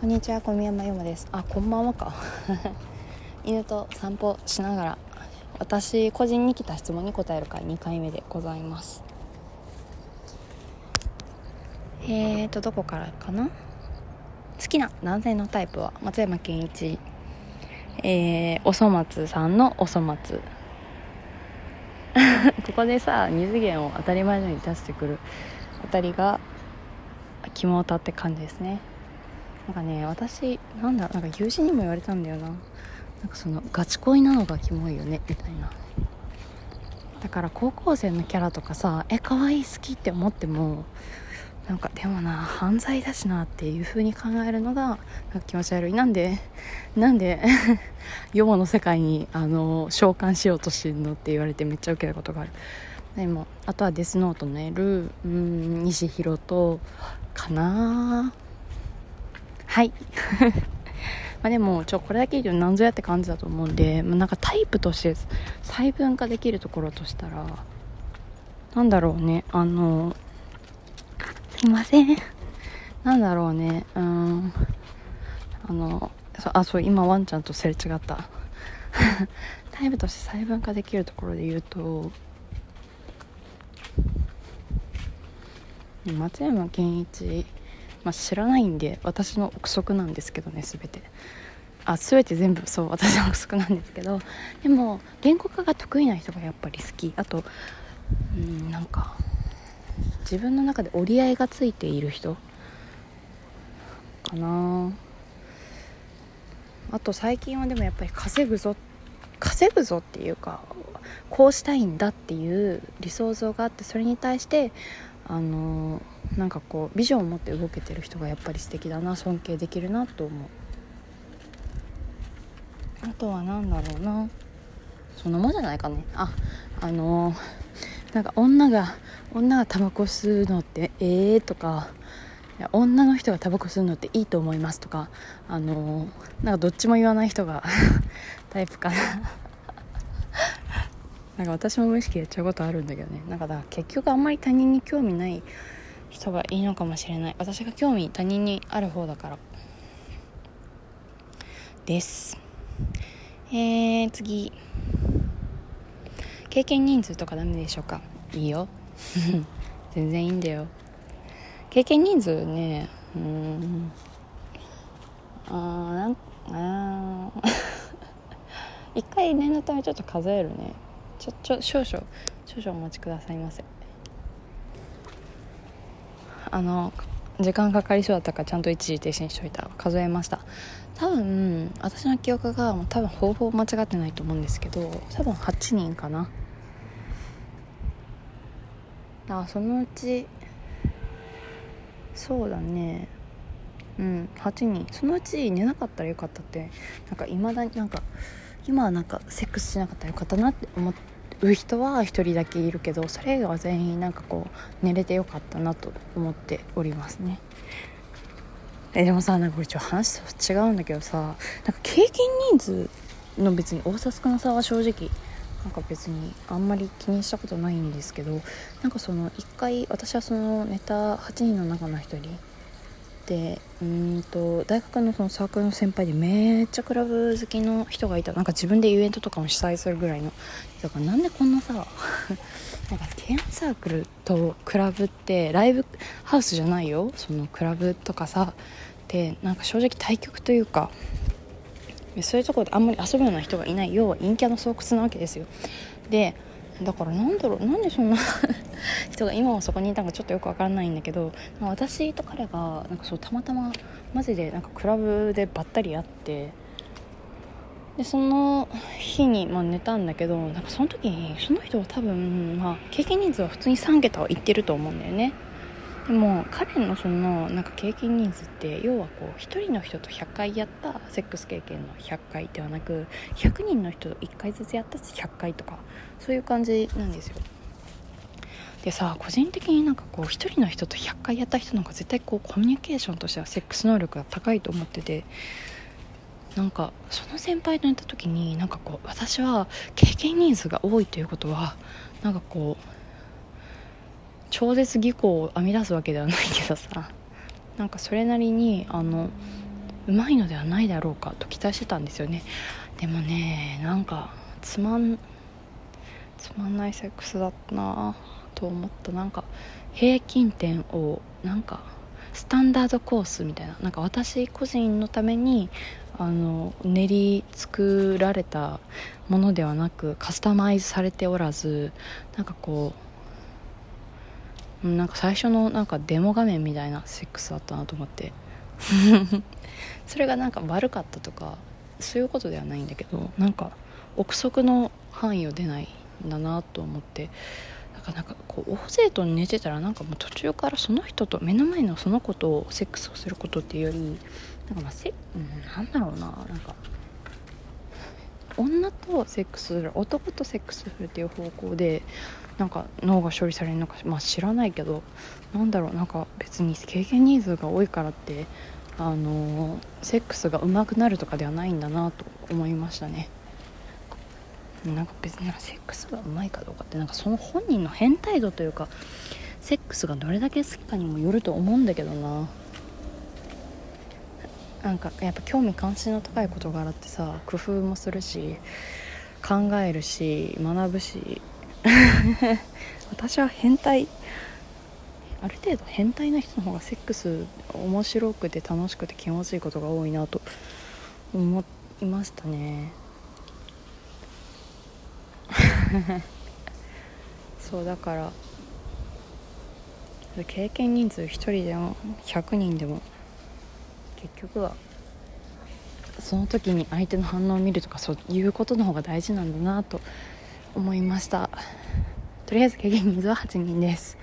こんにちは小宮山よもです。あこんばんはか。犬と散歩しながら私個人に来た質問に答える会2回目でございます。えーとどこからかな？好きな男性のタイプは？松山ケンイチ。えー、おそ松さんのおそ松 ここでさ二次元を当たり前のように出してくるあたりが肝をたって感じですね。なんかね私なんだなんか友人にも言われたんだよな。なんかそのガチ恋なのがキモいよねみたいな。だから高校生のキャラとかさえ可愛い好きって思ってもなんかでもな犯罪だしなっていう風に考えるのが気持ち悪い。なんでなんで ヨモの世界にあの召喚しようとしてるのって言われてめっちゃ受けたことがある。でもあとはデスノートの L うん西弘とかなはい。まあでもちょこれだけ言うと何ぞやって感じだと思うんで、まあ、なんかタイプとして細分化できるところとしたらなんだろうねあのすいません。なんだろうねうん。あのあそう今ワンちゃんとすれ違った。タイプとして細分化できるところで言うと松山ケンイチ、まあ、知らないんで私の憶測なんですけどね全て。あ全て全部そう私の憶測なんですけど。でも言語化が得意な人がやっぱり好き。あとうんなんか自分の中で折り合いがついている人。かな。あと最近はでもやっぱり稼ぐぞ稼ぐぞっていうかこうしたいんだっていう理想像があってそれに対してあのなんかこうビジョンを持って動けてる人がやっぱり素敵だな尊敬できるなと思う。あとは何だろうな。そんなもんじゃないかね。ああのなんか女が女がタバコ吸うのってええー、とか女の人がタバコ吸うのっていいと思いますとかあのー、なんかどっちも言わない人が タイプかな。なんか私も無意識でやっちゃうことあるんだけどね。なんかだから結局あんまり他人に興味ない人がいいのかもしれない。私が興味他人にある方だから。です。えー、次。経験人数とかダメでしょうか？いいよ。全然いいんだよ。経験人数ね。うん。あーなんあ 一回念のためちょっと数えるね。ちょちょ少々。少々お待ちくださいませ。あの時間かかりそうだったからちゃんと一時停止にしといた。数えました。多分私の記憶が多分ほぼ間違ってないと思うんですけど多分8人かな。あそのうちそうだね。うん8人。そのうち寝なかったらよかったってなんかいまだになんか今はなんかセックスしなかったらよかったなって思ってう人は1人だけいるけどそれ以外は全員なんかこう寝れてよかったなと思っておりますね。えでもさなんかこれちょっと話と違うんだけどさなんか経験人数の別に多さ少なさは正直なんか別にあんまり気にしたことないんですけどなんかその1回私はそのネタ8人の中の1人でうんと大学のそのサークルの先輩でめっちゃクラブ好きの人がいた。なんか自分でイベントとかも主催するぐらいの。だからなんでこんなさ なんかケアサークルとクラブってライブハウスじゃないよ。そのクラブとかさ。ってなんか正直対局というかそういうところであんまり遊ぶような人がいない。要は陰キャの巣窟なわけですよ。でだからなんだろうなんでそんな 人が今もそこにいたのかちょっとよくわからないんだけど私と彼がなんかそうたまたまマジでなんかクラブでばったり会ってでその日に、まあ、寝たんだけどなんかその時にその人は多分、まあ、経験人数は普通に3桁はいってると思うんだよね。でも彼のそのなんか経験人数って要はこう1人の人と100回やったセックス経験の100回ではなく100人の人と1回ずつやった100回とかそういう感じなんですよ。でさ個人的になんかこう1人の人と100回やった人の方が絶対こうコミュニケーションとしてはセックス能力が高いと思っててなんかその先輩と寝た時になんかこう私は経験人数が多いということはなんかこう超絶技巧を編み出すわけではないけどさなんかそれなりにあのうまいのではないだろうかと期待してたんですよね。でもねなんかつまんつまんないセックスだったなと思った。なんか平均点をなんかスタンダードコースみたいな。なんか私個人のためにあの練り作られたものではなくカスタマイズされておらずなんかこうなんか最初のなんかデモ画面みたいなセックスだったなと思って。それがなんか悪かったとかそういうことではないんだけどなんか憶測の範囲を出ないんだなと思って。だかなんかこう大勢と寝てたらなんかもう途中からその人と目の前のその子とセックスをすることっていうよりなんかまあせ、うん、なんだろうななんか女とセックスする男とセックスするっていう方向でなんか脳が処理されるのか、まあ、知らないけどなんだろうなんか別に経験人数が多いからってあのセックスが上手くなるとかではないんだなと思いましたね。なんか別にセックスが上手いかどうかってなんかその本人の変態度というかセックスがどれだけ好きかにもよると思うんだけどな。なんかやっぱ興味関心の高い事柄ってさ工夫もするし考えるし学ぶし 私は変態。ある程度変態な人の方がセックス面白くて楽しくて気持ちいいことが多いなと思いましたね。そうだから。経験人数1人でも100人でも結局はその時に相手の反応を見るとかそういうことの方が大事なんだなと思いました。とりあえず経験人数は8人です。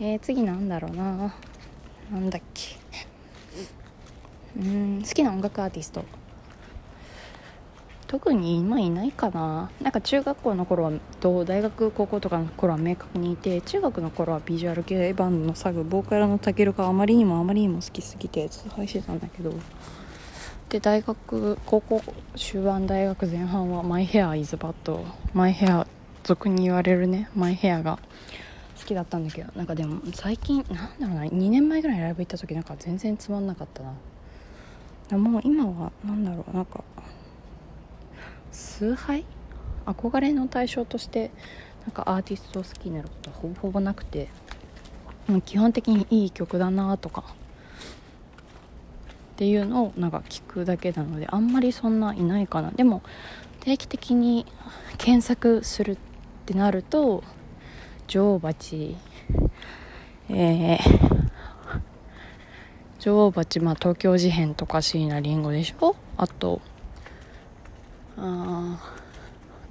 えー、次なんだろうな。なんだっけ。うん好きな音楽アーティスト。特に今いないかな。なんか中学校の頃はと大学高校とかの頃は明確にいて中学の頃はビジュアル系バンドのサグボーカルのたけるがあまりにもあまりにも好きすぎて崇拝してたんだけどで大学高校終盤大学前半はマイヘアイズバッドマイヘア俗に言われるね。マイヘアが好きだったんだけどなんかでも最近なんだろうな2年前ぐらいライブ行った時なんか全然つまんなかったな。もう今は何だろうなんか崇拝？憧れの対象としてなんかアーティストを好きになることはほぼほぼなくて基本的にいい曲だなとかっていうのをなんか聞くだけなのであんまりそんないないかな。でも定期的に 検索するってなると女王蜂えー、女王蜂、まあ、東京事変とか椎名林檎でしょ？あとあ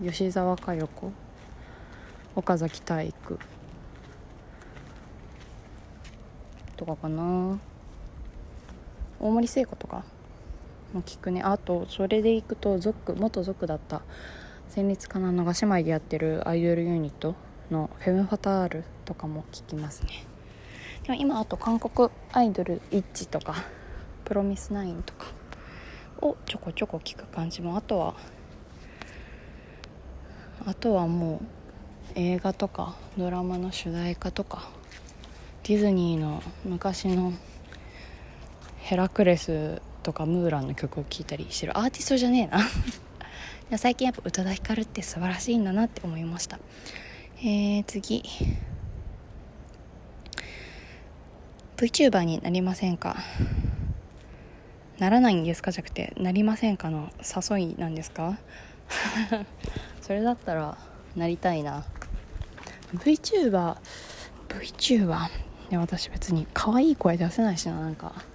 吉沢佳代子岡崎体育とかかな。大森聖子とかも聞くね。あとそれでいくとゾック元ゾックだった。戦慄かなのが姉妹でやってるアイドルユニットのフェムファタールとかも聞きますね。でも今あと韓国アイドルイッチとかプロミスナインとかをちょこちょこ聞く感じもあとはあとはもう映画とかドラマの主題歌とかディズニーの昔のヘラクレスとかムーランの曲を聴いたりしてるアーティストじゃねえな。最近やっぱ宇多田ヒカルって素晴らしいんだなって思いました。えー、次。VTuber になりませんか？ならないんですか？じゃなくてなりませんかの誘いなんですか？それだったらなりたいな。VTuber VTuber で私別に可愛い声出せないしななんか。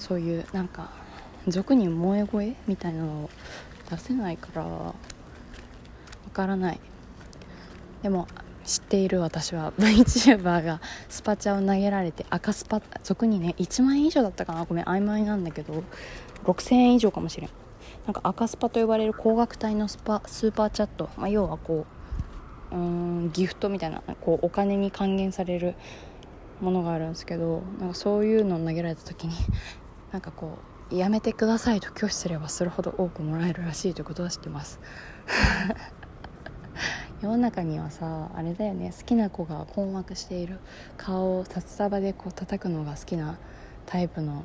そういうなんか俗に萌え声みたいなのを出せないからわからない。でも知っている私は VTuber がスパチャを投げられて赤スパ俗にね1万円以上だったかな？ごめん曖昧なんだけど6000円以上かもしれん。なんか赤スパと呼ばれる高額帯のスパスーパーチャット、まあ、要はこううんギフトみたいなこうお金に還元されるものがあるんですけどなんかそういうのを投げられた時になんかこうやめてくださいと拒否すればするほど多くもらえるらしいということは知ってます。世の中にはさあれだよね。好きな子が困惑している顔を札束でこう叩くのが好きなタイプの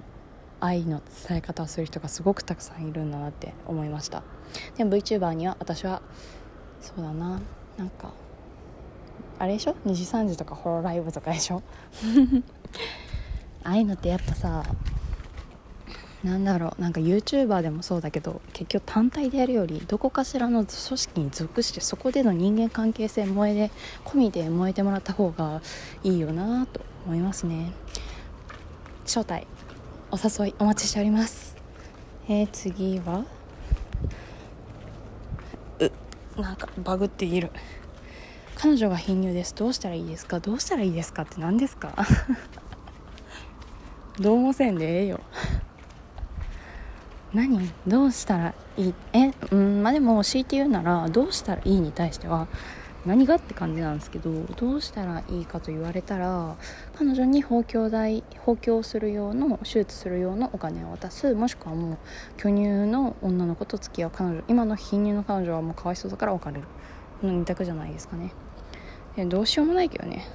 愛の伝え方をする人がすごくたくさんいるんだなって思いました。でも VTuber には私はそうだな。なんかあれでしょ？2時3時とかホロライブとかでしょ？ああいうのってやっぱさなんだろうなんか YouTuber でもそうだけど結局単体でやるよりどこかしらの組織に属してそこでの人間関係性燃えで込みで燃えてもらった方がいいよなと思いますね。招待お誘いお待ちしております。えー、次は？うなんかバグっている。彼女が貧乳です。どうしたらいいですか？どうしたらいいですかって何ですか？どうもせんでええよ。何？どうしたらいい？え？うんまあでも強いて言うならどうしたらいいに対しては何がって感じなんですけどどうしたらいいかと言われたら彼女に包協代包協する用の手術する用のお金を渡すもしくはもう巨乳の女の子と付き合う彼女今の貧乳の彼女はもうかわいそうだから別れる。の2択じゃないですかね。えどうしようもないけどね。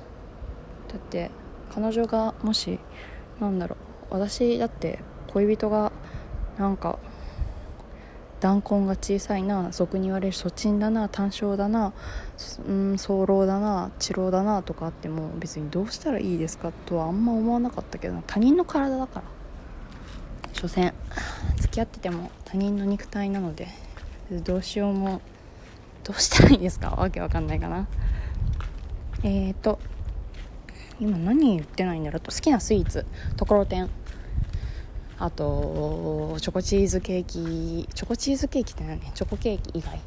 だって彼女がもしなんだろう私だって恋人がなんか弾痕が小さいな俗に言われる粗沈だな単焦だなうん早漏だな治療だなとかあっても別にどうしたらいいですかとはあんま思わなかったけど他人の体だから。所詮付き合ってても他人の肉体なのでどうしようもどうしたらいいですか？わけわかんないかな。えーと今何言ってないんだろう。と好きなスイーツ。ところてん。あとチョコチーズケーキチョコチーズケーキって何？チョコケーキ以外。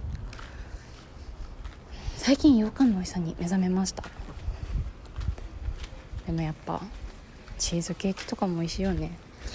最近羊羹の美味しさに目覚めました。でもやっぱチーズケーキとかも美味しいよね。